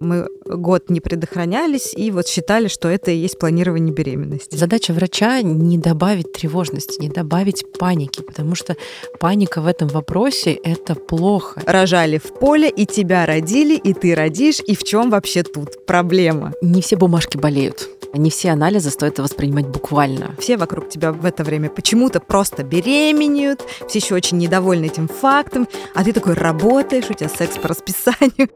Мы год не предохранялись и вот считали, что это и есть планирование беременности. Задача врача не добавить тревожности, не добавить паники, потому что паника в этом вопросе — это плохо. Рожали в поле, и тебя родили, и ты родишь, и в чем вообще тут проблема? Не все бумажки болеют. Не все анализы стоит воспринимать буквально. Все вокруг тебя в это время почему-то просто беременеют, все еще очень недовольны этим фактом, а ты такой работаешь, у тебя секс по расписанию.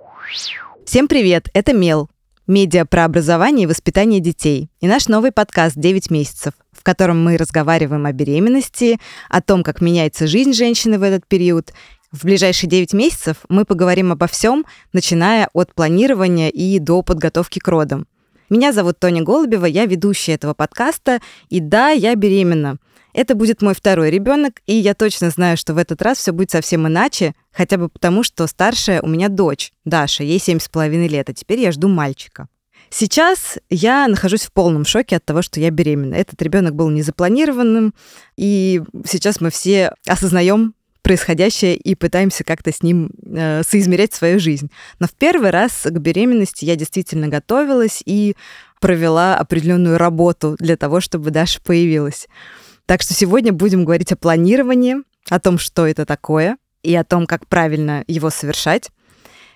Всем привет, это Мел, медиа про образование и воспитание детей, и наш новый подкаст «9 месяцев», в котором мы разговариваем о беременности, о том, как меняется жизнь женщины в этот период. В ближайшие 9 месяцев мы поговорим обо всем, начиная от планирования и до подготовки к родам. Меня зовут Тоня Голубева, я ведущая этого подкаста, и да, я беременна. Это будет мой второй ребенок, и я точно знаю, что в этот раз все будет совсем иначе, хотя бы потому, что старшая у меня дочь, Даша, ей семь с половиной лет, а теперь я жду мальчика. Сейчас я нахожусь в полном шоке от того, что я беременна. Этот ребенок был незапланированным, и сейчас мы все осознаем происходящее и пытаемся как-то с ним э, соизмерять свою жизнь. Но в первый раз к беременности я действительно готовилась и провела определенную работу для того, чтобы Даша появилась. Так что сегодня будем говорить о планировании, о том, что это такое, и о том, как правильно его совершать.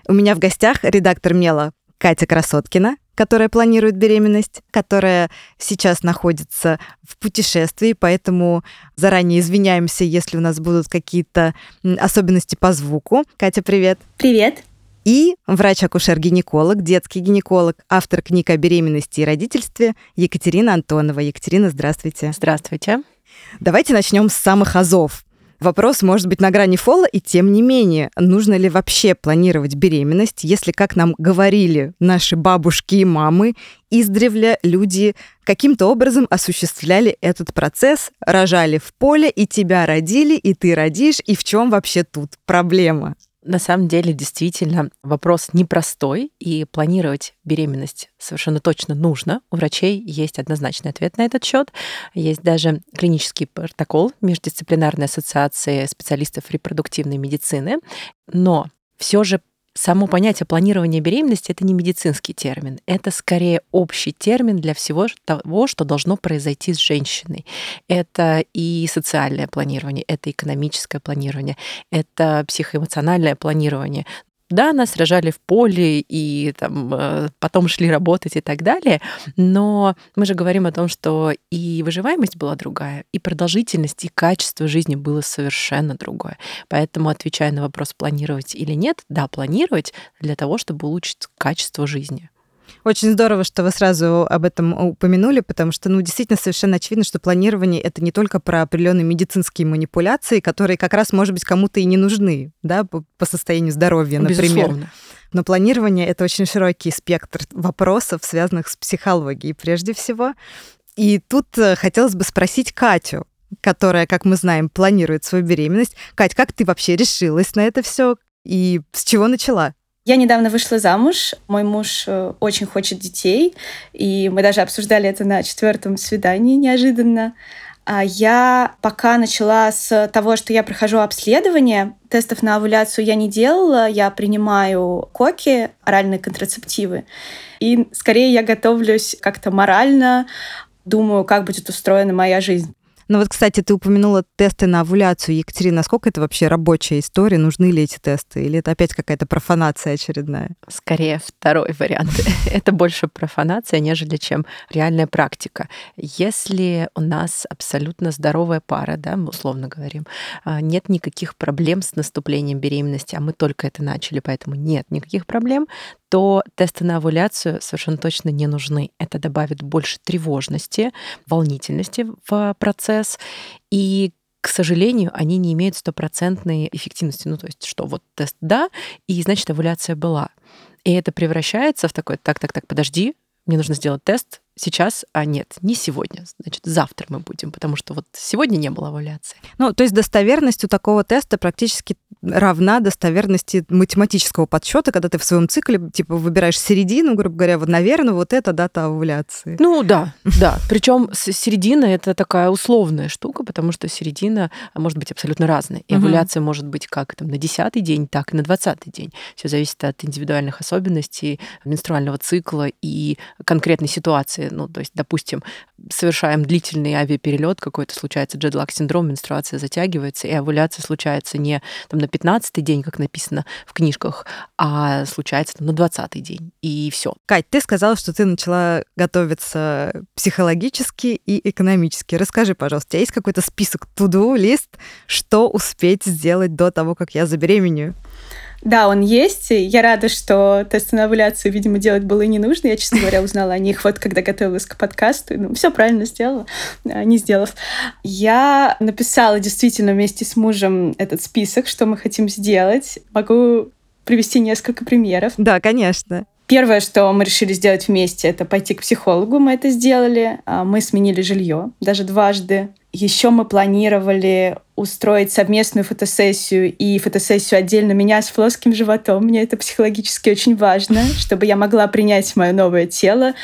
У меня в гостях редактор Мела Катя Красоткина, которая планирует беременность, которая сейчас находится в путешествии, поэтому заранее извиняемся, если у нас будут какие-то особенности по звуку. Катя, привет. Привет. И врач-акушер-гинеколог, детский гинеколог, автор книг о беременности и родительстве Екатерина Антонова. Екатерина, здравствуйте. Здравствуйте. Давайте начнем с самых азов. Вопрос может быть на грани фола, и тем не менее, нужно ли вообще планировать беременность, если, как нам говорили наши бабушки и мамы, издревле люди каким-то образом осуществляли этот процесс, рожали в поле, и тебя родили, и ты родишь, и в чем вообще тут проблема? На самом деле, действительно, вопрос непростой, и планировать беременность совершенно точно нужно. У врачей есть однозначный ответ на этот счет. Есть даже клинический протокол Междисциплинарной ассоциации специалистов репродуктивной медицины. Но все же само понятие планирования беременности это не медицинский термин, это скорее общий термин для всего того, что должно произойти с женщиной. Это и социальное планирование, это экономическое планирование, это психоэмоциональное планирование. Да, нас рожали в поле и там, э, потом шли работать и так далее, но мы же говорим о том, что и выживаемость была другая, и продолжительность, и качество жизни было совершенно другое. Поэтому, отвечая на вопрос, планировать или нет, да, планировать для того, чтобы улучшить качество жизни. Очень здорово, что вы сразу об этом упомянули, потому что, ну, действительно совершенно очевидно, что планирование это не только про определенные медицинские манипуляции, которые как раз, может быть, кому-то и не нужны, да, по, состоянию здоровья, например. Безусловно. Но планирование это очень широкий спектр вопросов, связанных с психологией прежде всего. И тут э, хотелось бы спросить Катю, которая, как мы знаем, планирует свою беременность. Кать, как ты вообще решилась на это все и с чего начала? Я недавно вышла замуж. Мой муж э, очень хочет детей, и мы даже обсуждали это на четвертом свидании неожиданно. А я пока начала с того, что я прохожу обследование. Тестов на овуляцию я не делала. Я принимаю коки, оральные контрацептивы. И скорее я готовлюсь как-то морально, думаю, как будет устроена моя жизнь. Ну вот, кстати, ты упомянула тесты на овуляцию. Екатерина, насколько это вообще рабочая история? Нужны ли эти тесты? Или это опять какая-то профанация очередная? Скорее, второй вариант. это больше профанация, нежели чем реальная практика. Если у нас абсолютно здоровая пара, да, мы условно говорим, а, нет никаких проблем с наступлением беременности, а мы только это начали, поэтому нет никаких проблем, то тесты на овуляцию совершенно точно не нужны. Это добавит больше тревожности, волнительности в процесс. И к сожалению, они не имеют стопроцентной эффективности. Ну, то есть, что вот тест да, и значит, овуляция была. И это превращается в такой, так, так, так, подожди, мне нужно сделать тест, сейчас, а нет, не сегодня, значит, завтра мы будем, потому что вот сегодня не было овуляции. Ну, то есть достоверность у такого теста практически равна достоверности математического подсчета, когда ты в своем цикле типа выбираешь середину, грубо говоря, вот, наверное, вот это дата овуляции. Ну да, да. Причем середина это такая условная штука, потому что середина может быть абсолютно разной. И овуляция может быть как там на десятый день, так и на двадцатый день. Все зависит от индивидуальных особенностей менструального цикла и конкретной ситуации. Ну, то есть, допустим, совершаем длительный авиаперелет, какой-то случается джедлаг синдром, менструация затягивается, и овуляция случается не там, на 15-й день, как написано в книжках, а случается там, на 20-й день. И все. Кать, ты сказала, что ты начала готовиться психологически и экономически. Расскажи, пожалуйста, у тебя есть какой-то список to-do лист, что успеть сделать до того, как я забеременею? Да, он есть. Я рада, что тест на овуляцию, видимо, делать было и не нужно. Я, честно говоря, узнала о них вот когда готовилась к подкасту. Ну, все правильно сделала, а, не сделав. Я написала действительно вместе с мужем этот список, что мы хотим сделать. Могу привести несколько примеров. Да, конечно. Первое, что мы решили сделать вместе, это пойти к психологу. Мы это сделали. А, мы сменили жилье даже дважды. Еще мы планировали устроить совместную фотосессию и фотосессию отдельно меня с плоским животом. Мне это психологически очень важно, чтобы я могла принять мое новое тело.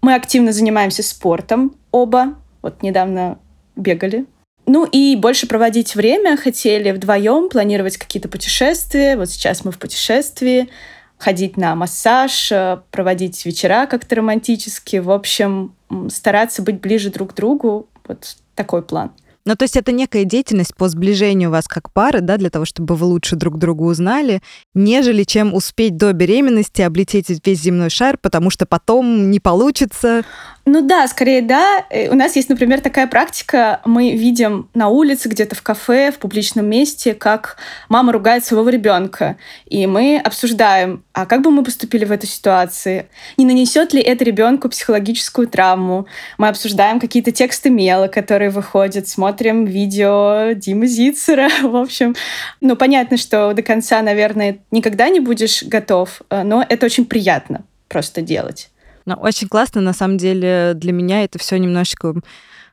Мы активно занимаемся спортом оба. Вот недавно бегали. Ну и больше проводить время хотели вдвоем, планировать какие-то путешествия. Вот сейчас мы в путешествии ходить на массаж, э, проводить вечера как-то романтически. В общем, стараться быть ближе друг к другу. Вот такой план. Ну, то есть это некая деятельность по сближению вас как пары, да, для того, чтобы вы лучше друг друга узнали, нежели чем успеть до беременности облететь весь земной шар, потому что потом не получится. Ну да, скорее да. Э, у нас есть, например, такая практика. Мы видим на улице, где-то в кафе, в публичном месте, как мама ругает своего ребенка. И мы обсуждаем, а как бы мы поступили в этой ситуации? Не нанесет ли это ребенку психологическую травму? Мы обсуждаем какие-то тексты мела, которые выходят, смотрим видео Димы Зицера. В общем, ну понятно, что до конца, наверное, никогда не будешь готов, э, но это очень приятно просто делать. Ну, очень классно, на самом деле, для меня это все немножечко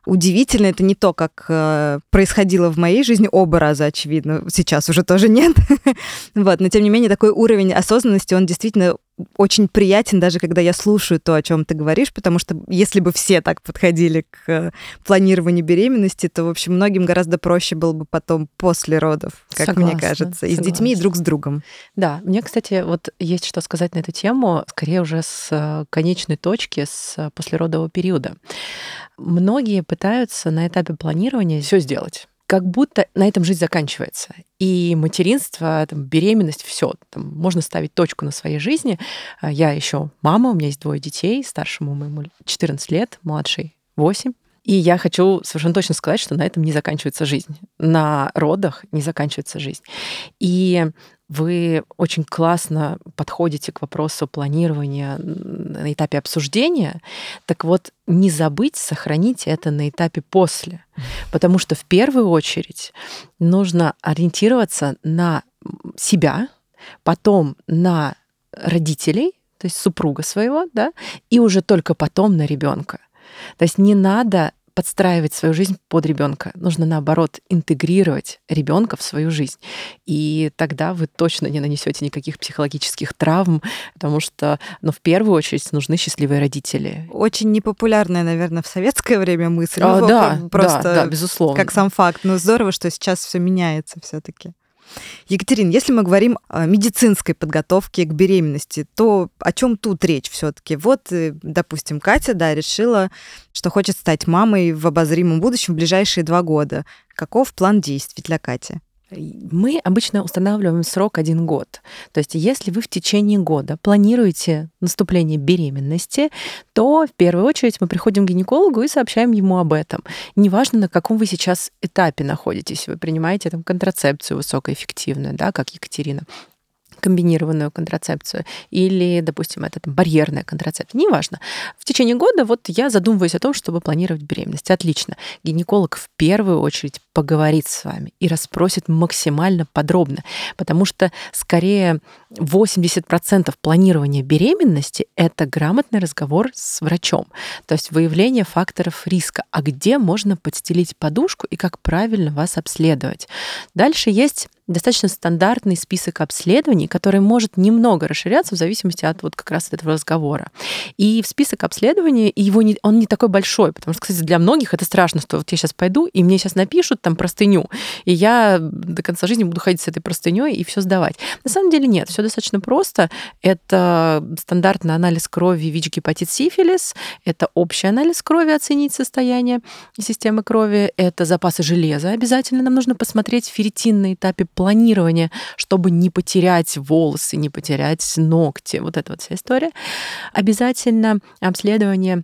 удивительно. Это не то, как э, происходило в моей жизни оба раза, очевидно. Сейчас уже тоже нет. вот, но тем не менее такой уровень осознанности, он действительно очень приятен, даже когда я слушаю то, о чем ты говоришь, потому что если бы все так подходили к э, планированию беременности, то, в общем, многим гораздо проще было бы потом после родов, как согласна, мне кажется, и согласна. с детьми, и друг с другом. Да, мне, кстати, вот есть что сказать на эту тему, скорее уже с э, конечной точки, с э, послеродового периода. Многие пытаются на этапе планирования все сделать как будто на этом жизнь заканчивается. И материнство, там, беременность, все, там, можно ставить точку на своей жизни. А, я еще мама, у меня есть двое детей, старшему моему 14 лет, младший 8. И я хочу совершенно точно сказать, что на этом не заканчивается жизнь. На родах не заканчивается жизнь. И вы очень классно подходите к вопросу планирования на этапе обсуждения. Так вот, не забыть сохранить это на этапе после. Потому что в первую очередь нужно ориентироваться на себя, потом на родителей, то есть супруга своего, да, и уже только потом на ребенка. То есть не надо подстраивать свою жизнь под ребенка. Нужно, наоборот, интегрировать ребенка в свою жизнь. И тогда вы точно не нанесете никаких психологических травм, потому что, ну, в первую очередь, нужны счастливые родители. Очень непопулярная, наверное, в советское время мысль. А, ну, да, просто да, да, безусловно. Как сам факт. Но здорово, что сейчас все меняется все-таки. Екатерина, если мы говорим о медицинской подготовке к беременности, то о чем тут речь все-таки? Вот, э, допустим, Катя, да, решила, что хочет стать мамой в обозримом будущем в ближайшие два года. Каков план действий для Кати? Мы обычно устанавливаем срок один год. То есть если вы в течение года планируете наступление беременности, то в первую очередь мы приходим к гинекологу и сообщаем ему об этом. Неважно, на каком вы сейчас этапе находитесь. Вы принимаете там контрацепцию высокоэффективную, да, как Екатерина комбинированную контрацепцию или, допустим, это там, барьерная контрацепция, неважно. В течение года вот я задумываюсь о том, чтобы планировать беременность. Отлично. Гинеколог в первую очередь поговорит с вами и расспросит максимально подробно, потому что скорее 80% планирования беременности — это грамотный разговор с врачом, то есть выявление факторов риска, а где можно подстелить подушку и как правильно вас обследовать. Дальше есть достаточно стандартный список обследований, который может немного расширяться в зависимости от вот как раз этого разговора. И в список обследований его не, он не такой большой, потому что, кстати, для многих это страшно, что вот я сейчас пойду, и мне сейчас напишут там простыню, и я до конца жизни буду ходить с этой простыней и все сдавать. На самом деле нет, все достаточно просто. Это стандартный анализ крови ВИЧ-гепатит сифилис, это общий анализ крови, оценить состояние системы крови, это запасы железа обязательно. Нам нужно посмотреть ферритин на этапе планирования, чтобы не потерять волосы, не потерять ногти. Вот эта вот вся история. Обязательно обследование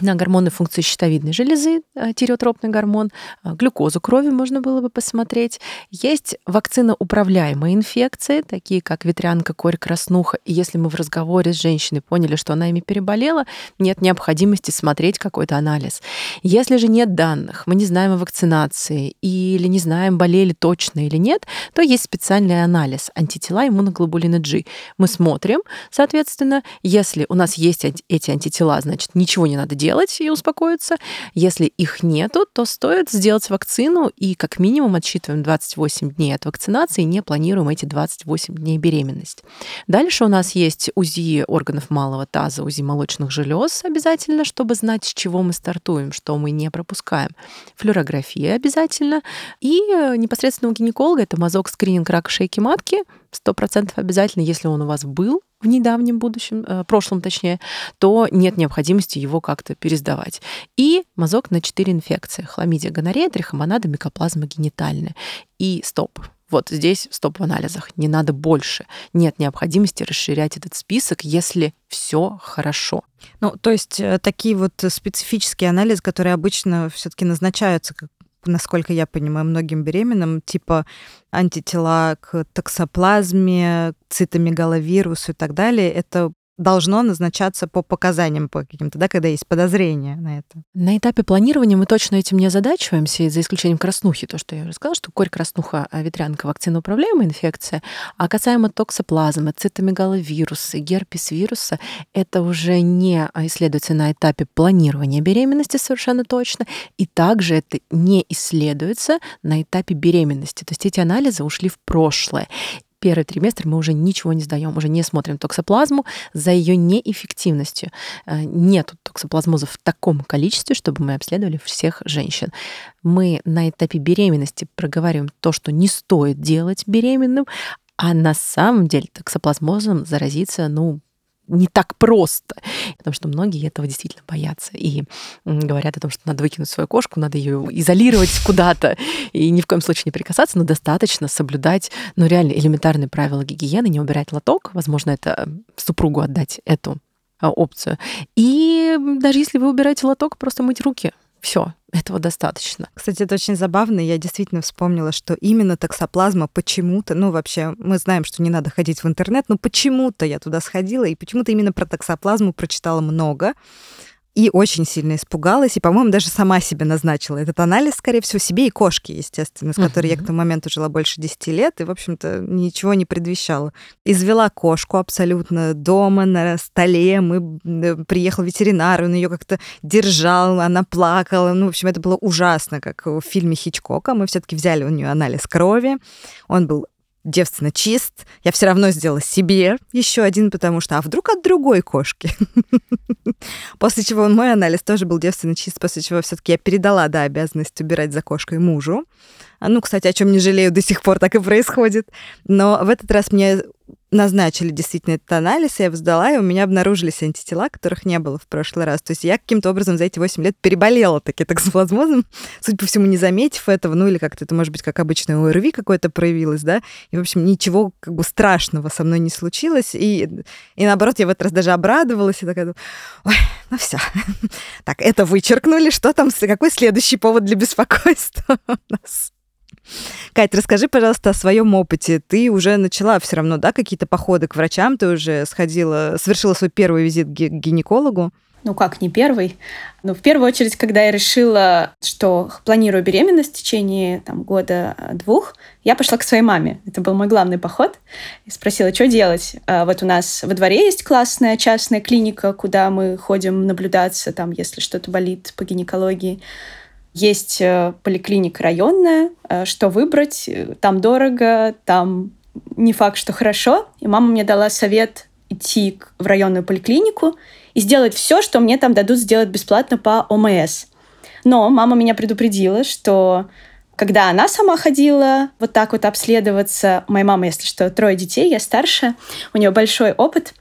на гормоны функции щитовидной железы, э, тиреотропный гормон, э, глюкозу крови можно было бы посмотреть. Есть вакциноуправляемые инфекции, такие как ветрянка, корь, краснуха. И если мы в разговоре с женщиной поняли, что она ими переболела, нет необходимости смотреть какой-то анализ. Если же нет данных, мы не знаем о вакцинации или не знаем, болели точно или нет, то есть специальный анализ антитела иммуноглобулина G. Мы смотрим, соответственно, если у нас есть эти антитела, значит, ничего не надо делать, сделать и успокоиться. Если их нету, то стоит сделать вакцину и как минимум отсчитываем 28 дней от вакцинации, не планируем эти 28 дней беременность. Дальше у нас есть УЗИ органов малого таза, УЗИ молочных желез обязательно, чтобы знать, с чего мы стартуем, что мы не пропускаем. Флюорография обязательно. И э, непосредственно у гинеколога это мазок скрининг рака шейки матки, сто процентов обязательно, если он у вас был в недавнем будущем, э, прошлом точнее, то нет необходимости его как-то пересдавать. И мазок на четыре инфекции. Хламидия, гонорея, трихомонада, микоплазма генитальная. И стоп. Вот здесь стоп в анализах. Не надо больше. Нет необходимости расширять этот список, если все хорошо. Ну, то есть э, такие вот специфические анализы, которые обычно все-таки назначаются как насколько я понимаю, многим беременным, типа антитела к токсоплазме, цитомегаловирусу и так далее, это должно назначаться по показаниям по каким-то, да, когда есть подозрения на это. На этапе планирования мы точно этим не озадачиваемся, за исключением краснухи, то, что я уже сказала, что корь краснуха а, ветрянка вакциноуправляемая инфекция, а касаемо токсоплазмы, цитомегаловируса, герпес вируса, это уже не исследуется на этапе планирования беременности совершенно точно, и также это не исследуется на этапе беременности. То есть эти анализы ушли в прошлое первый триместр мы уже ничего не сдаем, уже не смотрим токсоплазму за ее неэффективностью. Э, нет токсоплазмоза в таком количестве, чтобы мы обследовали всех женщин. Мы на этапе беременности проговариваем то, что не стоит делать беременным, а на самом деле токсоплазмозом заразиться, ну, не так просто, потому что многие этого действительно боятся и говорят о том, что надо выкинуть свою кошку, надо ее изолировать куда-то и ни в коем случае не прикасаться, но достаточно соблюдать, ну, реально элементарные правила гигиены, не убирать лоток, возможно, это супругу отдать эту а, опцию. И даже если вы убираете лоток, просто мыть руки, все, этого достаточно. Кстати, это очень забавно. Я действительно вспомнила, что именно токсоплазма почему-то, ну вообще, мы знаем, что не надо ходить в интернет, но почему-то я туда сходила, и почему-то именно про токсоплазму прочитала много и очень сильно испугалась, и, по-моему, даже сама себе назначила этот анализ, скорее всего, себе и кошке, естественно, с которой uh-huh. я к тому моменту жила больше 10 лет, и, в общем-то, ничего не предвещала. Извела кошку абсолютно дома, на столе, мы э, приехал ветеринар, он ее как-то держал, она плакала, ну, в общем, это было ужасно, как в фильме Хичкока. Мы все-таки взяли у нее анализ крови, он был девственно чист. Я все равно сделала себе еще один, потому что, а вдруг от другой кошки? После чего мой анализ тоже был девственно чист, после чего все-таки я передала, да, обязанность убирать за кошкой мужу. А, ну, кстати, о чем не жалею, до сих пор так и происходит. Но в этот раз мне назначили действительно этот анализ, я его сдала, и у меня обнаружились антитела, которых не было в прошлый раз. То есть я каким-то образом за эти 8 лет переболела таки токсоплазмозом, судя по всему, не заметив этого, ну или как-то это, может быть, как обычное ОРВИ какое-то проявилось, да, и, в общем, ничего как бы страшного со мной не случилось, и, и наоборот, я в этот раз даже обрадовалась, и такая, ой, ну все, так, это вычеркнули, что там, какой следующий повод для беспокойства у нас? Кать, расскажи, пожалуйста, о своем опыте. Ты уже начала все равно, да, какие-то походы к врачам, ты уже сходила, совершила свой первый визит к гинекологу. ну как, не первый. Но в первую очередь, когда я решила, что планирую беременность в течение там, года-двух, я пошла к своей маме. Это был мой главный поход. И спросила, что делать. А вот у нас во дворе есть классная частная клиника, куда мы ходим наблюдаться, там, если что-то болит по гинекологии. Есть э, поликлиника районная. Э, что выбрать? Там дорого, там не факт, что хорошо. И мама мне дала совет идти в районную поликлинику и сделать все, что мне там дадут сделать бесплатно по ОМС. Но мама меня предупредила, что когда она сама ходила вот так вот обследоваться, моя мама, если что, трое детей, я старше, у нее большой опыт.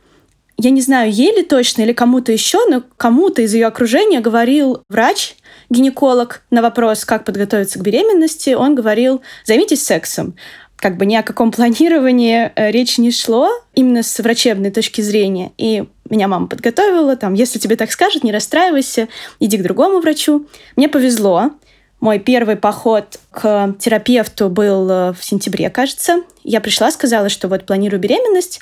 Я не знаю, ей ли точно или кому-то еще, но кому-то из ее окружения говорил врач, гинеколог на вопрос, как подготовиться к беременности, он говорил, займитесь сексом как бы ни о каком планировании э, речи не шло, именно с врачебной точки зрения. И меня мама подготовила, там, если тебе так скажут, не расстраивайся, иди к другому врачу. Мне повезло. Мой первый поход к терапевту был э, в сентябре, кажется. Я пришла, сказала, что вот планирую беременность.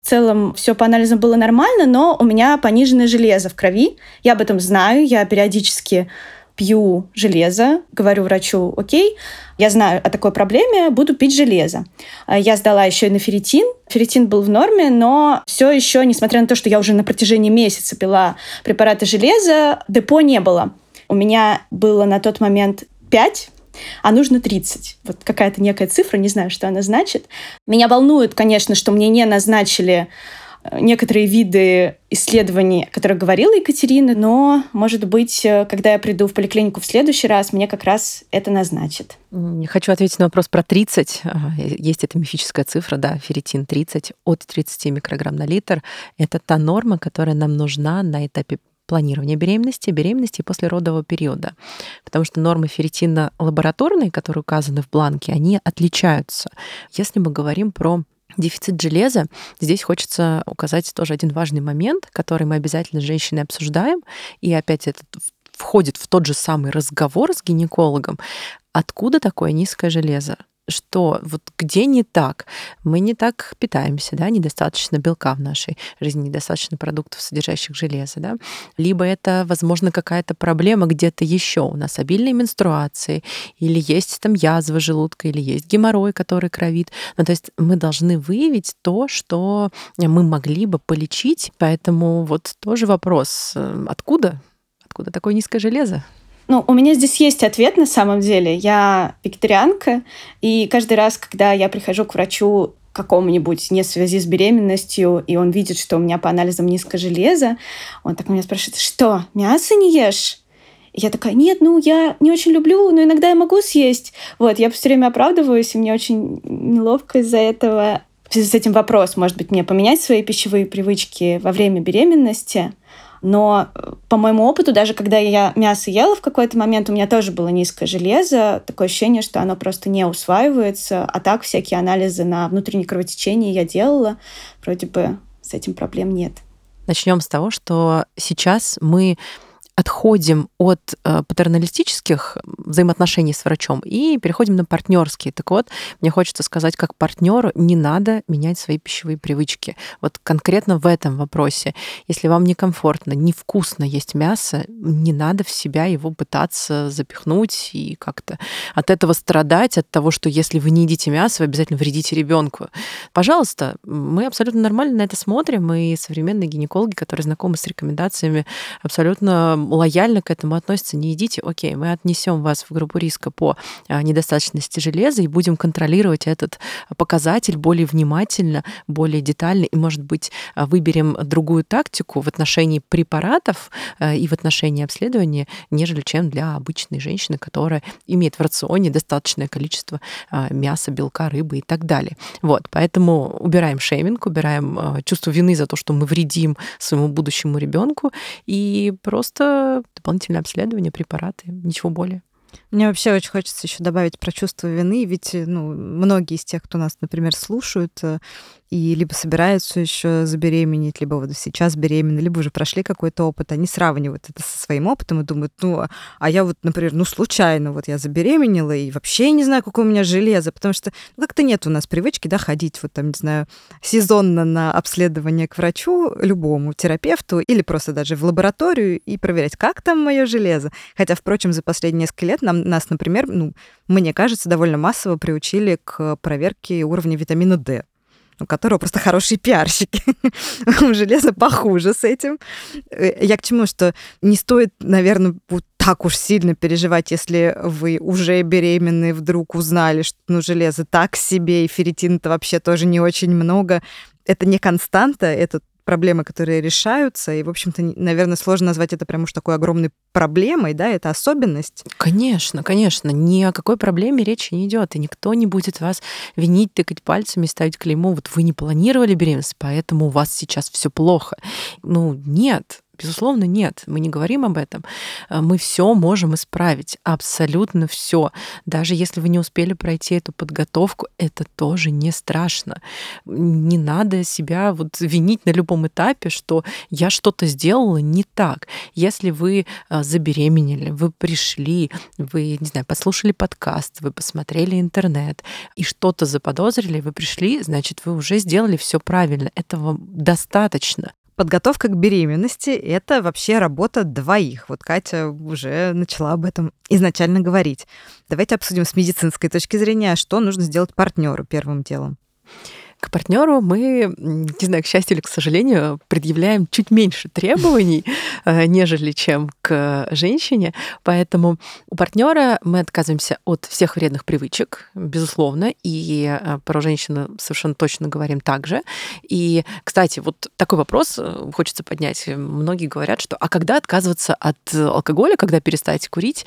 В целом все по анализам было нормально, но у меня пониженное железо в крови. Я об этом знаю, я периодически пью железо, говорю врачу, окей, я знаю о такой проблеме, буду пить железо. А я сдала еще и на ферритин. Ферритин был в норме, но все еще, несмотря на то, что я уже на протяжении месяца пила препараты железа, депо не было. У меня было на тот момент 5 а нужно 30. Вот какая-то некая цифра, не знаю, что она значит. Меня волнует, конечно, что мне не назначили некоторые виды исследований, о которых говорила Екатерина, но, может быть, э, когда я приду в поликлинику в следующий раз, мне как раз это назначит. Хочу ответить на вопрос про 30. Есть эта мифическая цифра, да, ферритин 30, от 30 микрограмм на литр. Это та норма, которая нам нужна на этапе планирования беременности, беременности и послеродового периода. Потому что нормы ферритина лабораторные, которые указаны в бланке, они отличаются. Если мы говорим про дефицит железа, здесь хочется указать тоже один важный момент, который мы обязательно с женщиной обсуждаем, и опять это входит в тот же самый разговор с гинекологом, откуда такое низкое железо что вот где не так, мы не так питаемся, да, недостаточно белка в нашей жизни, недостаточно продуктов, содержащих железо, да, либо это, возможно, какая-то проблема где-то еще, у нас обильные менструации, или есть там язва желудка, или есть геморрой, который кровит, ну, то есть мы должны выявить то, что мы могли бы полечить, поэтому вот тоже вопрос, э, откуда, откуда такое низкое железо? Ну, у меня здесь есть ответ на самом деле. Я вегетарианка, и каждый раз, когда я прихожу к врачу какому-нибудь не в связи с беременностью, и он видит, что у меня по анализам низкое железо, он так меня спрашивает, что, мясо не ешь? Я такая, нет, ну я не очень люблю, но иногда я могу съесть. Вот, я все время оправдываюсь, и мне очень неловко из-за этого. В связи с этим вопрос, может быть, мне поменять свои пищевые привычки во время беременности – но э, по моему опыту, даже когда я мясо ела в какой-то момент, у меня тоже было низкое железо, такое ощущение, что оно просто не усваивается. А так всякие анализы на внутреннее кровотечение я делала. Вроде бы с этим проблем нет. Начнем с того, что сейчас мы отходим от э, патерналистических взаимоотношений с врачом и переходим на партнерские. Так вот, мне хочется сказать, как партнеру не надо менять свои пищевые привычки. Вот конкретно в этом вопросе. Если вам некомфортно, невкусно есть мясо, не надо в себя его пытаться запихнуть и как-то от этого страдать, от того, что если вы не едите мясо, вы обязательно вредите ребенку. Пожалуйста, мы абсолютно нормально на это смотрим, и современные гинекологи, которые знакомы с рекомендациями, абсолютно лояльно к этому относятся, не едите, окей, мы отнесем вас в группу риска по а, недостаточности железа и будем контролировать этот показатель более внимательно, более детально, и, может быть, а, выберем другую тактику в отношении препаратов а, и в отношении обследования, нежели чем для обычной женщины, которая имеет в рационе достаточное количество мяса, белка, рыбы и так далее. Вот, поэтому убираем шейминг, убираем чувство вины за то, что мы вредим своему будущему ребенку, и просто дополнительное обследование, препараты, ничего более. Мне вообще очень хочется еще добавить про чувство вины, ведь ну, многие из тех, кто нас, например, слушают, э, и либо собираются еще забеременеть, либо вот сейчас беременны, либо уже прошли какой-то опыт, они сравнивают это со своим опытом и думают, ну, а я вот, например, ну, случайно вот я забеременела, и вообще не знаю, какое у меня железо, потому что ну, как-то нет у нас привычки, да, ходить вот там, не знаю, сезонно на обследование к врачу, любому терапевту, или просто даже в лабораторию и проверять, как там мое железо. Хотя, впрочем, за последние несколько лет нам, нас, например, ну, мне кажется, довольно массово приучили к проверке уровня витамина D у которого просто хорошие пиарщики. У железа похуже с этим. Э, я к чему, что не стоит, наверное, так уж сильно переживать, если вы уже беременны, вдруг узнали, что ну, железо так себе, и ферритина-то вообще тоже не очень много. Это не константа, это проблемы, которые решаются, и, в общем-то, наверное, сложно назвать это прям уж такой огромной проблемой, да, это особенность. Конечно, конечно, ни о какой проблеме речи не идет, и никто не будет вас винить, тыкать пальцами, ставить клеймо, вот вы не планировали беременность, поэтому у вас сейчас все плохо. Ну, нет, Безусловно, нет, мы не говорим об этом. Э, мы все можем исправить, абсолютно все. Даже если вы не успели пройти эту подготовку, это тоже не страшно. Не надо себя вот винить на любом этапе, что я что-то сделала не так. Если вы э, забеременели, вы пришли, вы, не знаю, послушали подкаст, вы посмотрели интернет и что-то заподозрили, вы пришли, значит, вы уже сделали все правильно. Этого достаточно. Подготовка к беременности — это вообще работа двоих. Вот Катя уже начала об этом изначально говорить. Давайте обсудим с медицинской точки зрения, что нужно сделать партнеру первым делом. К партнеру мы, не знаю, к счастью или к сожалению, предъявляем чуть меньше требований, э, нежели чем к женщине. Поэтому у партнера мы отказываемся от всех вредных привычек, безусловно, и э, про женщину совершенно точно говорим так же. И, кстати, вот такой вопрос э, хочется поднять. Многие говорят, что а когда отказываться от алкоголя, когда перестать курить?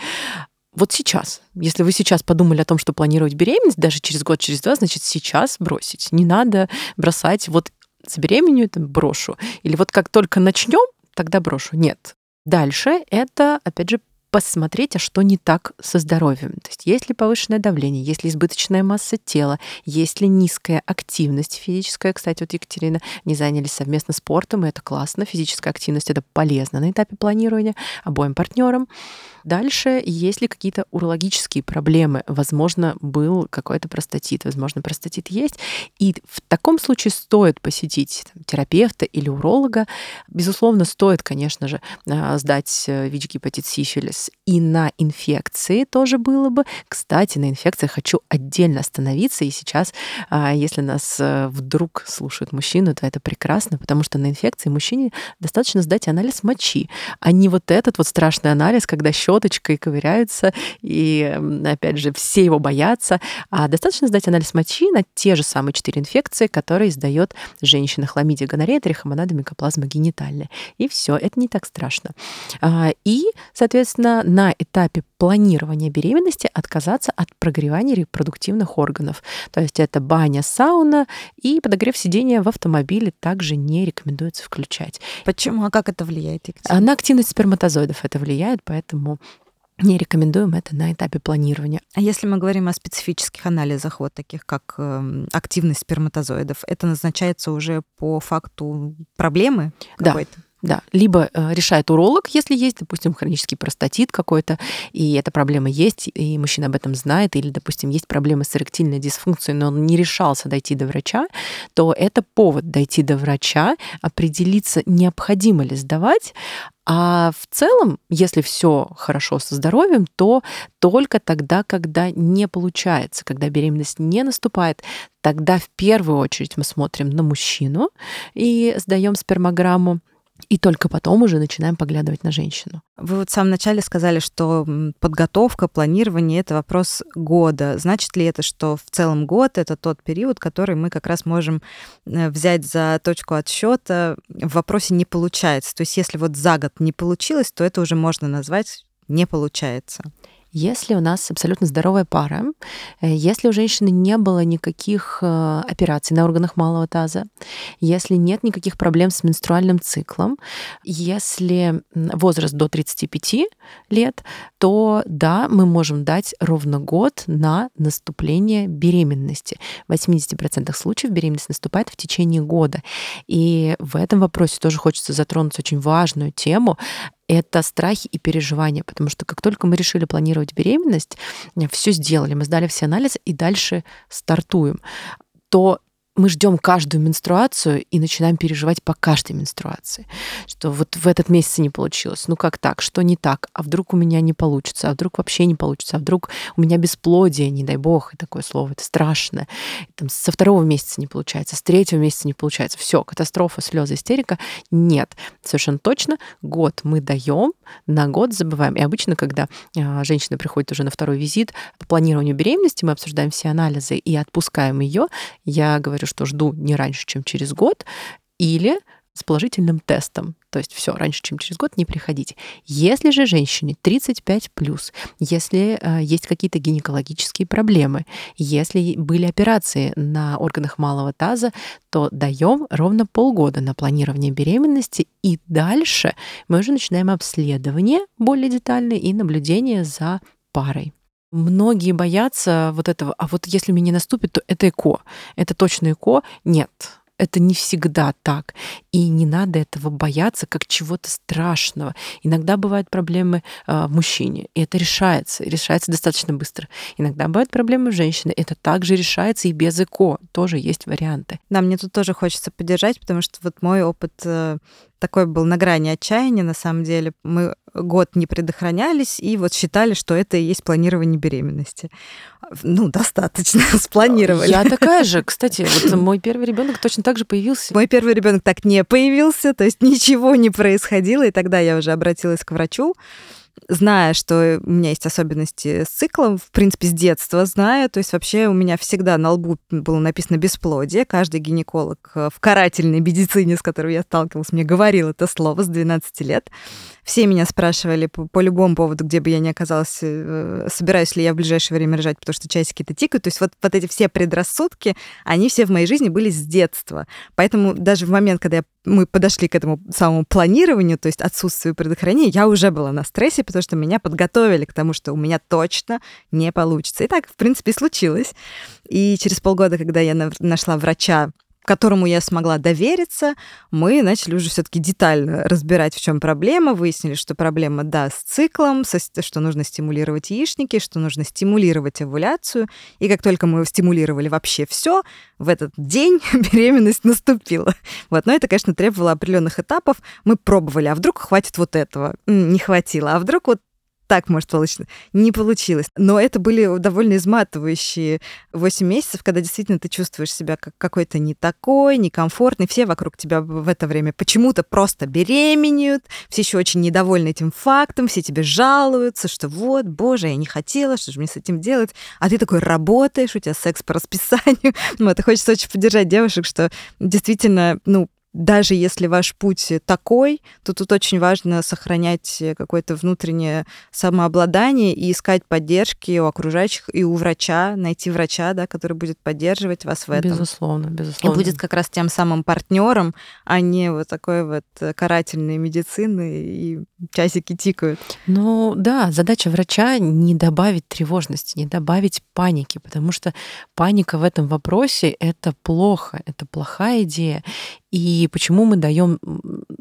Вот сейчас, если вы сейчас подумали о том, что планировать беременность, даже через год, через два, значит, сейчас бросить. Не надо бросать, вот забеременею, там, брошу. Или вот как только начнем, тогда брошу. Нет. Дальше это, опять же, посмотреть, а что не так со здоровьем. То есть есть ли повышенное давление, есть ли избыточная масса тела, есть ли низкая активность физическая. Кстати, вот Екатерина, не занялись совместно спортом, и это классно. Физическая активность — это полезно на этапе планирования обоим партнерам. Дальше, есть ли какие-то урологические проблемы? Возможно, был какой-то простатит, возможно, простатит есть. И в таком случае стоит посетить там, терапевта или уролога. Безусловно, стоит, конечно же, а, сдать э, ВИЧ-гепатит сифилис. И на инфекции тоже было бы. Кстати, на инфекции хочу отдельно остановиться. И сейчас, а, если нас э, вдруг слушают мужчины, то это прекрасно, потому что на инфекции мужчине достаточно сдать анализ мочи, а не вот этот вот страшный анализ, когда щеточкой ковыряются, и, опять же, все его боятся. А достаточно сдать анализ мочи на те же самые четыре инфекции, которые издает женщина хламидия, гонорея, трихомонада, микоплазма генитальная. И все, это не так страшно. А, и, соответственно, на этапе планирования беременности отказаться от прогревания репродуктивных органов. То есть это баня, сауна и подогрев сидения в автомобиле также не рекомендуется включать. Почему? А как это влияет? Екатерина? На активность сперматозоидов это влияет, поэтому не рекомендуем это на этапе планирования. А если мы говорим о специфических анализах, вот таких как э, активность сперматозоидов, это назначается уже по факту проблемы какой-то? Да. Да, либо э, решает уролог, если есть, допустим, хронический простатит какой-то, и эта проблема есть, и мужчина об этом знает, или, допустим, есть проблемы с эректильной дисфункцией, но он не решался дойти до врача, то это повод дойти до врача, определиться, необходимо ли сдавать, а в целом, если все хорошо со здоровьем, то только тогда, когда не получается, когда беременность не наступает, тогда в первую очередь мы смотрим на мужчину и сдаем спермограмму. И только потом уже начинаем поглядывать на женщину. Вы вот в самом начале сказали, что подготовка, планирование — это вопрос года. Значит ли это, что в целом год — это тот период, который мы как раз можем э, взять за точку отсчета в вопросе «не получается»? То есть если вот за год не получилось, то это уже можно назвать «не получается». Если у нас абсолютно здоровая пара, э, если у женщины не было никаких э, операций на органах малого таза, если нет никаких проблем с менструальным циклом, если возраст до 35 лет, то да, мы можем дать ровно год на наступление беременности. В 80% случаев беременность наступает в течение года. И в этом вопросе тоже хочется затронуть очень важную тему это страхи и переживания, потому что как только мы решили планировать беременность, все сделали, мы сдали все анализы и дальше стартуем, то мы ждем каждую менструацию и начинаем переживать по каждой менструации, что вот в этот месяц не получилось, ну как так, что не так, а вдруг у меня не получится, а вдруг вообще не получится, а вдруг у меня бесплодие, не дай бог, и такое слово, это страшно. Там, со второго месяца не получается, с третьего месяца не получается, все, катастрофа, слезы, истерика. Нет, совершенно точно, год мы даем, на год забываем. И обычно, когда а, женщина приходит уже на второй визит по планированию беременности, мы обсуждаем все анализы и отпускаем ее, я говорю, говорю, что жду не раньше, чем через год, или с положительным тестом. То есть все, раньше, чем через год, не приходите. Если же женщине 35 плюс, если э, есть какие-то гинекологические проблемы, если были операции на органах малого таза, то даем ровно полгода на планирование беременности, и дальше мы уже начинаем обследование более детальное и наблюдение за парой. Многие боятся вот этого, а вот если мне не наступит, то это ЭКО. Это точно ЭКО? Нет, это не всегда так. И не надо этого бояться как чего-то страшного. Иногда бывают проблемы э, в мужчине, и это решается, решается достаточно быстро. Иногда бывают проблемы в женщине, это также решается и без ЭКО. Тоже есть варианты. Да, мне тут тоже хочется поддержать, потому что вот мой опыт э, такой был на грани отчаяния, на самом деле. Мы год не предохранялись и вот считали, что это и есть планирование беременности. Ну, достаточно спланировали. Я такая же, кстати, вот мой первый ребенок точно так же появился. Мой первый ребенок так не появился, то есть ничего не происходило, и тогда я уже обратилась к врачу зная, что у меня есть особенности с циклом, в принципе, с детства знаю, то есть вообще у меня всегда на лбу было написано бесплодие. Каждый гинеколог в карательной медицине, с которой я сталкивалась, мне говорил это слово с 12 лет. Все меня спрашивали по, по любому поводу, где бы я ни оказалась, э, собираюсь ли я в ближайшее время рожать, потому что часики-то тикают. То есть вот, вот эти все предрассудки, они все в моей жизни были с детства. Поэтому даже в момент, когда я, мы подошли к этому самому планированию, то есть отсутствию предохранения, я уже была на стрессе, потому что меня подготовили к тому, что у меня точно не получится. И так, в принципе, случилось. И через полгода, когда я нашла врача, которому я смогла довериться, мы начали уже все-таки детально разбирать, в чем проблема, выяснили, что проблема, да, с циклом, со, что нужно стимулировать яичники, что нужно стимулировать овуляцию. И как только мы стимулировали вообще все, в этот день беременность наступила. Вот. Но это, конечно, требовало определенных этапов. Мы пробовали, а вдруг хватит вот этого? Не хватило. А вдруг вот так может получиться. Не получилось. Но это были довольно изматывающие 8 месяцев, когда действительно ты чувствуешь себя как какой-то не такой, некомфортный. Все вокруг тебя в это время почему-то просто беременеют, все еще очень недовольны этим фактом, все тебе жалуются, что вот, боже, я не хотела, что же мне с этим делать? А ты такой работаешь, у тебя секс по расписанию. Вот, и хочется очень поддержать девушек, что действительно, ну, даже если ваш путь такой, то тут очень важно сохранять какое-то внутреннее самообладание и искать поддержки у окружающих и у врача, найти врача, да, который будет поддерживать вас в этом. Безусловно, безусловно. И будет как раз тем самым партнером, а не вот такой вот карательной медицины и часики тикают. Ну да, задача врача не добавить тревожности, не добавить паники, потому что паника в этом вопросе это плохо, это плохая идея. И почему мы даем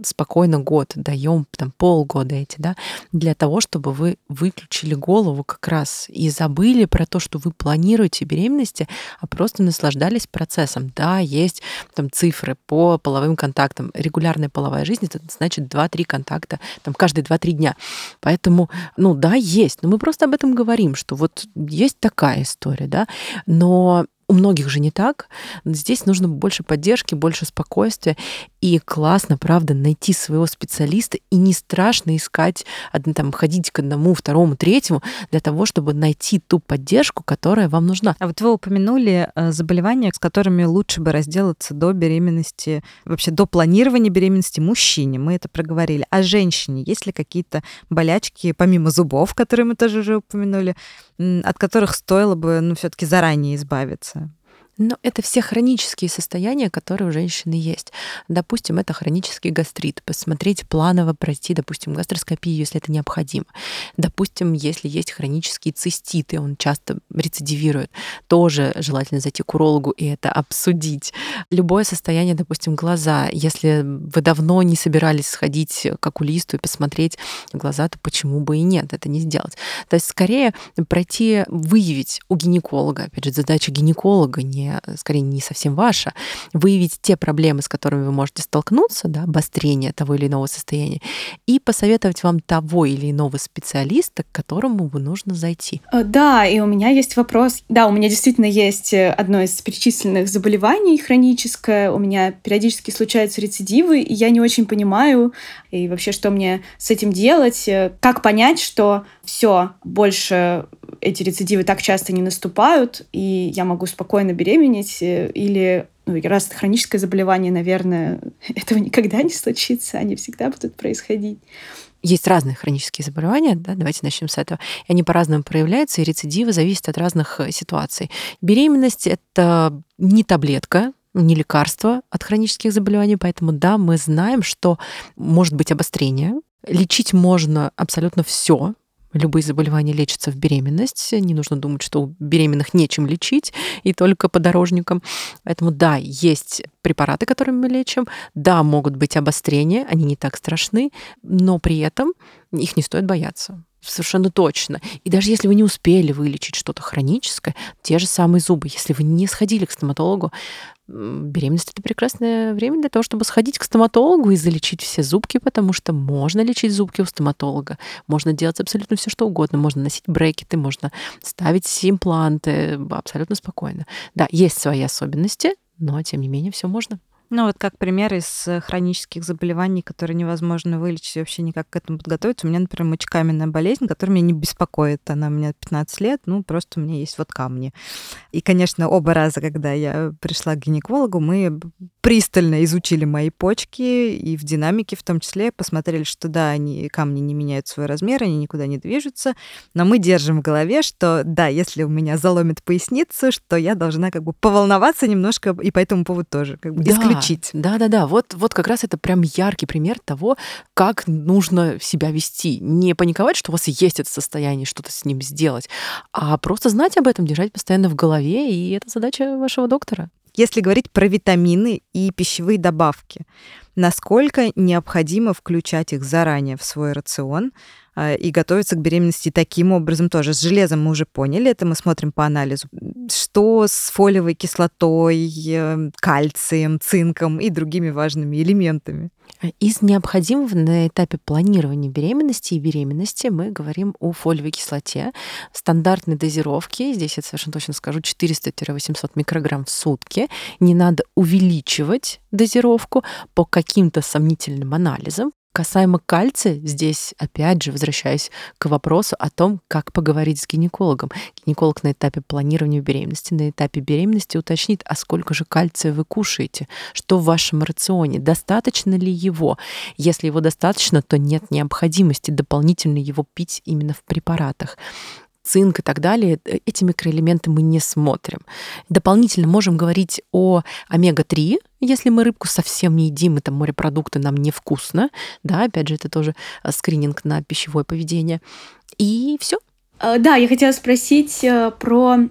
спокойно год, даем там полгода эти, да, для того, чтобы вы выключили голову как раз и забыли про то, что вы планируете беременности, а просто наслаждались процессом. Да, есть там цифры по половым контактам. Регулярная половая жизнь это значит 2-3 контакта там каждые 2-3 дня. Поэтому, ну да, есть, но мы просто об этом говорим, что вот есть такая история, да, но у многих же не так. Здесь нужно больше поддержки, больше спокойствия. И классно, правда, найти своего специалиста и не страшно искать, там, ходить к одному, второму, третьему для того, чтобы найти ту поддержку, которая вам нужна. А вот вы упомянули э, заболевания, с которыми лучше бы разделаться до беременности, вообще до планирования беременности мужчине. Мы это проговорили. А женщине есть ли какие-то болячки, помимо зубов, которые мы тоже уже упомянули, от которых стоило бы ну, все-таки заранее избавиться? Но это все хронические состояния, которые у женщины есть. Допустим, это хронический гастрит. Посмотреть планово пройти, допустим, гастроскопию, если это необходимо. Допустим, если есть хронический цистит, и он часто рецидивирует, тоже желательно зайти к урологу и это обсудить. Любое состояние, допустим, глаза. Если вы давно не собирались сходить к окулисту и посмотреть глаза, то почему бы и нет это не сделать? То есть скорее пройти, выявить у гинеколога, опять же, задача гинеколога не скорее не совсем ваша, выявить те проблемы, с которыми вы можете столкнуться, да, обострение того или иного состояния, и посоветовать вам того или иного специалиста, к которому вы нужно зайти. Э, да, и у меня есть вопрос. Да, у меня действительно есть э, одно из перечисленных заболеваний хроническое. У меня периодически случаются рецидивы, и я не очень понимаю, и вообще, что мне с этим делать, э, как понять, что все, больше эти рецидивы так часто не наступают, и я могу спокойно беременеть, э, или ну, раз это хроническое заболевание, наверное, этого никогда не случится, они всегда будут происходить. Есть разные хронические заболевания, да, давайте начнем с этого. И они по-разному проявляются, и рецидивы зависят от разных э, ситуаций. Беременность — это не таблетка, не лекарство от хронических заболеваний, поэтому да, мы знаем, что может быть обострение. Лечить можно абсолютно все, Любые заболевания лечатся в беременность. Не нужно думать, что у беременных нечем лечить, и только подорожникам. Поэтому да, есть препараты, которыми мы лечим. Да, могут быть обострения, они не так страшны, но при этом их не стоит бояться. Совершенно точно. И даже если вы не успели вылечить что-то хроническое, те же самые зубы, если вы не сходили к стоматологу, беременность это прекрасное время для того, чтобы сходить к стоматологу и залечить все зубки, потому что можно лечить зубки у стоматолога, можно делать абсолютно все, что угодно, можно носить брекеты, можно ставить импланты абсолютно спокойно. Да, есть свои особенности, но тем не менее все можно. Ну вот как пример из э, хронических заболеваний, которые невозможно вылечить вообще никак к этому подготовиться. У меня, например, мочекаменная болезнь, которая меня не беспокоит. Она у меня 15 лет, ну просто у меня есть вот камни. И, конечно, оба раза, когда я пришла к гинекологу, мы пристально изучили мои почки и в динамике в том числе посмотрели, что да, они, камни не меняют свой размер, они никуда не движутся, но мы держим в голове, что да, если у меня заломит поясницу, что я должна как бы поволноваться немножко и по этому поводу тоже как бы да. исключить. Да-да-да, вот, вот как раз это прям яркий пример того, как нужно себя вести. Не паниковать, что у вас есть это состояние, что-то с ним сделать, а просто знать об этом, держать постоянно в голове, и это задача вашего доктора. Если говорить про витамины и пищевые добавки, насколько необходимо включать их заранее в свой рацион, и готовиться к беременности таким образом тоже. С железом мы уже поняли, это мы смотрим по анализу. Что с фолиевой кислотой, э, кальцием, цинком и другими важными элементами? Из необходимого на этапе планирования беременности и беременности мы говорим о фолиевой кислоте. Стандартной дозировки, здесь я совершенно точно скажу, 400-800 микрограмм в сутки. Не надо увеличивать дозировку по каким-то сомнительным анализам, Касаемо кальция, здесь опять же возвращаюсь к вопросу о том, как поговорить с гинекологом. Гинеколог на этапе планирования беременности, на этапе беременности уточнит, а сколько же кальция вы кушаете, что в вашем рационе, достаточно ли его. Если его достаточно, то нет необходимости дополнительно его пить именно в препаратах цинк и так далее, э, эти микроэлементы мы не смотрим. Дополнительно можем говорить о омега-3, если мы рыбку совсем не едим, это морепродукты нам невкусно, да, опять же, это тоже э, скрининг на пищевое поведение. И все. Э, да, я хотела спросить про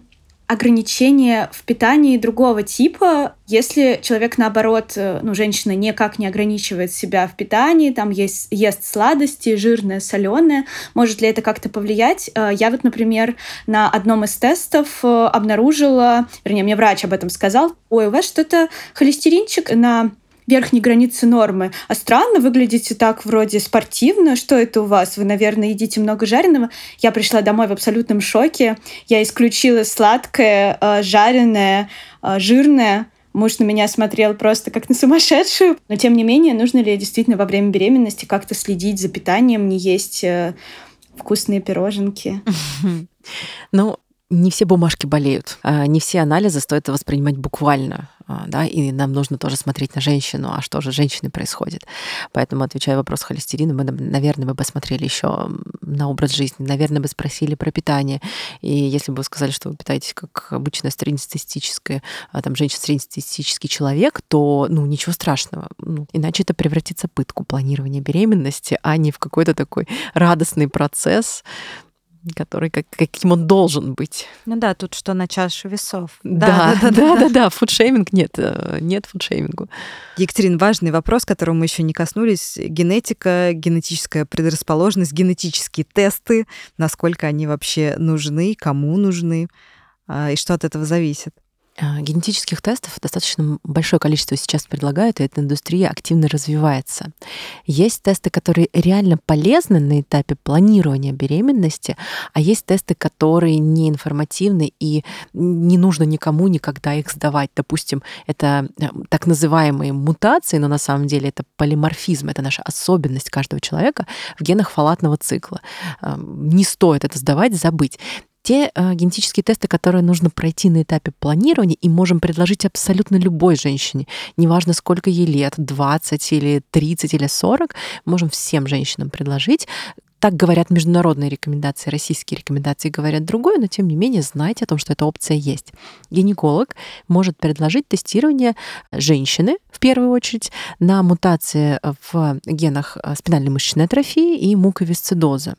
ограничения в питании другого типа, если человек, наоборот, э, ну, женщина никак не ограничивает себя в питании, там есть, ест сладости, жирное, соленое, может ли это как-то повлиять? Э, я вот, например, на одном из тестов э, обнаружила, вернее, мне врач об этом сказал, ой, у вас что-то холестеринчик на верхней границы нормы. А странно, выглядите так вроде спортивно. Что это у вас? Вы, наверное, едите много жареного. Я пришла домой в абсолютном шоке. Я исключила сладкое, э, жареное, э, жирное. Муж на меня смотрел просто как на сумасшедшую. Но, тем не менее, нужно ли действительно во время беременности как-то следить за питанием, не есть э, вкусные пироженки? Ну, не все бумажки болеют, а не все анализы стоит воспринимать буквально, да, и нам нужно тоже смотреть на женщину, а что же с женщиной происходит. Поэтому, отвечая вопрос холестерина, мы, наверное, бы посмотрели еще на образ жизни, наверное, бы спросили про питание. И если бы вы сказали, что вы питаетесь как обычная среднестатистическая, а, там, женщина среднестатистический человек, то, ну, ничего страшного. Ну, иначе это превратится в пытку планирования беременности, а не в какой-то такой радостный процесс, который как, каким он должен быть. Ну да, тут что на чашу весов. Да, да, да, да, да, да, фудшейминг нет, э, нет фудшеймингу. Екатерин, важный вопрос, которого мы еще не коснулись. Генетика, генетическая предрасположенность, генетические тесты, насколько они вообще нужны, кому нужны, а, и что от этого зависит. А, генетических тестов достаточно большое количество сейчас предлагают, и эта индустрия активно развивается. Есть тесты, которые реально полезны на этапе планирования беременности, а есть тесты, которые не информативны и не нужно никому никогда их сдавать. Допустим, это э, так называемые мутации, но на самом деле это полиморфизм, это наша особенность каждого человека в генах фалатного цикла. Не стоит это сдавать, забыть те э, генетические тесты, которые нужно пройти на этапе планирования, и можем предложить абсолютно любой женщине. Неважно, сколько ей лет, 20 или 30 или 40, можем всем женщинам предложить, так говорят международные рекомендации, российские рекомендации говорят другое, но тем не менее знайте о том, что эта опция есть. Гинеколог может предложить тестирование женщины, в первую очередь, на мутации в генах спинальной мышечной атрофии и муковисцидоза.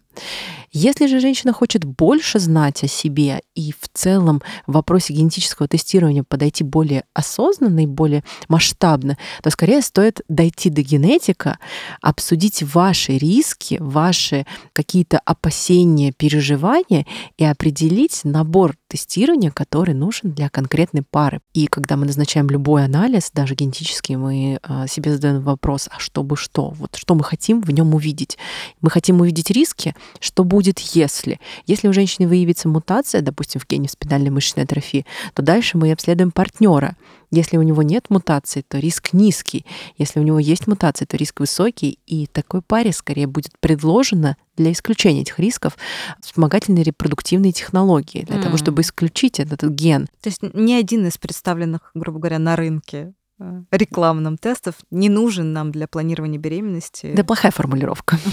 Если же женщина хочет больше знать о себе и в целом в вопросе генетического тестирования подойти более осознанно и более масштабно, то скорее стоит дойти до генетика, обсудить ваши риски, ваши какие-то опасения, переживания и определить набор тестирования, который нужен для конкретной пары. И когда мы назначаем любой анализ, даже генетический, мы а, себе задаем вопрос, а чтобы что? Вот что мы хотим в нем увидеть? Мы хотим увидеть риски, что будет, если? Если у женщины выявится мутация, допустим, в гене спинальной мышечной атрофии, то дальше мы обследуем партнера. Если у него нет мутации, то риск низкий. Если у него есть мутация, то риск высокий. И такой паре скорее будет предложено для исключения этих рисков вспомогательные репродуктивные технологии для mm. того, чтобы исключить этот ген. То есть ни один из представленных, грубо говоря, на рынке э, рекламным тестов не нужен нам для планирования беременности. Да плохая формулировка.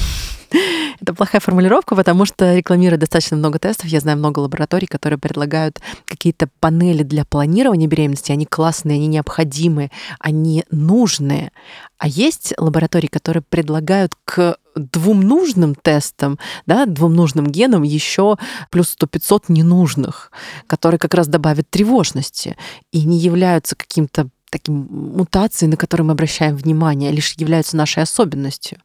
Это плохая формулировка, потому что рекламируют достаточно много тестов. Я знаю много лабораторий, которые предлагают какие-то панели для планирования беременности. Они классные, они необходимые, они нужные. А есть лаборатории, которые предлагают к двум нужным тестам, да, двум нужным генам еще плюс 100-500 ненужных, которые как раз добавят тревожности и не являются каким-то таким мутацией, на которые мы обращаем внимание, а лишь являются нашей особенностью.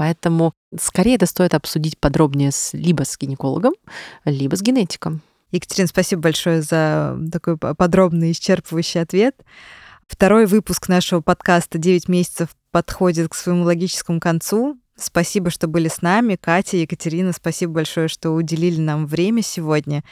Поэтому скорее это стоит обсудить подробнее с, либо с гинекологом, либо с генетиком. Екатерина, спасибо большое за такой подробный, исчерпывающий ответ. Второй выпуск нашего подкаста «9 месяцев» подходит к своему логическому концу. Спасибо, что были с нами. Катя, Екатерина, спасибо большое, что уделили нам время сегодня.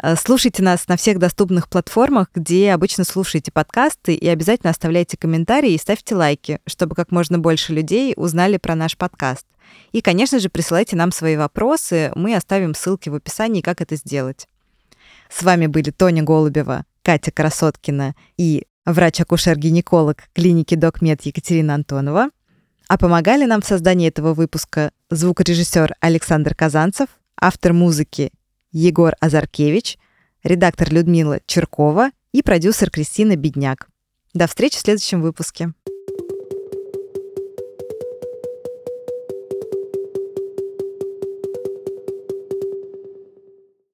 Э, слушайте нас на всех доступных платформах, где обычно слушаете подкасты, и обязательно оставляйте комментарии и ставьте лайки, чтобы как можно больше людей узнали про наш подкаст. И, конечно же, присылайте нам свои вопросы, мы оставим ссылки в описании, как это сделать. С вами были Тоня Голубева, Катя Красоткина и врач-акушер-гинеколог клиники Докмед Екатерина Антонова. А помогали нам в создании этого выпуска звукорежиссер Александр Казанцев, автор музыки Егор Азаркевич, редактор Людмила Черкова и продюсер Кристина Бедняк. До встречи в следующем выпуске.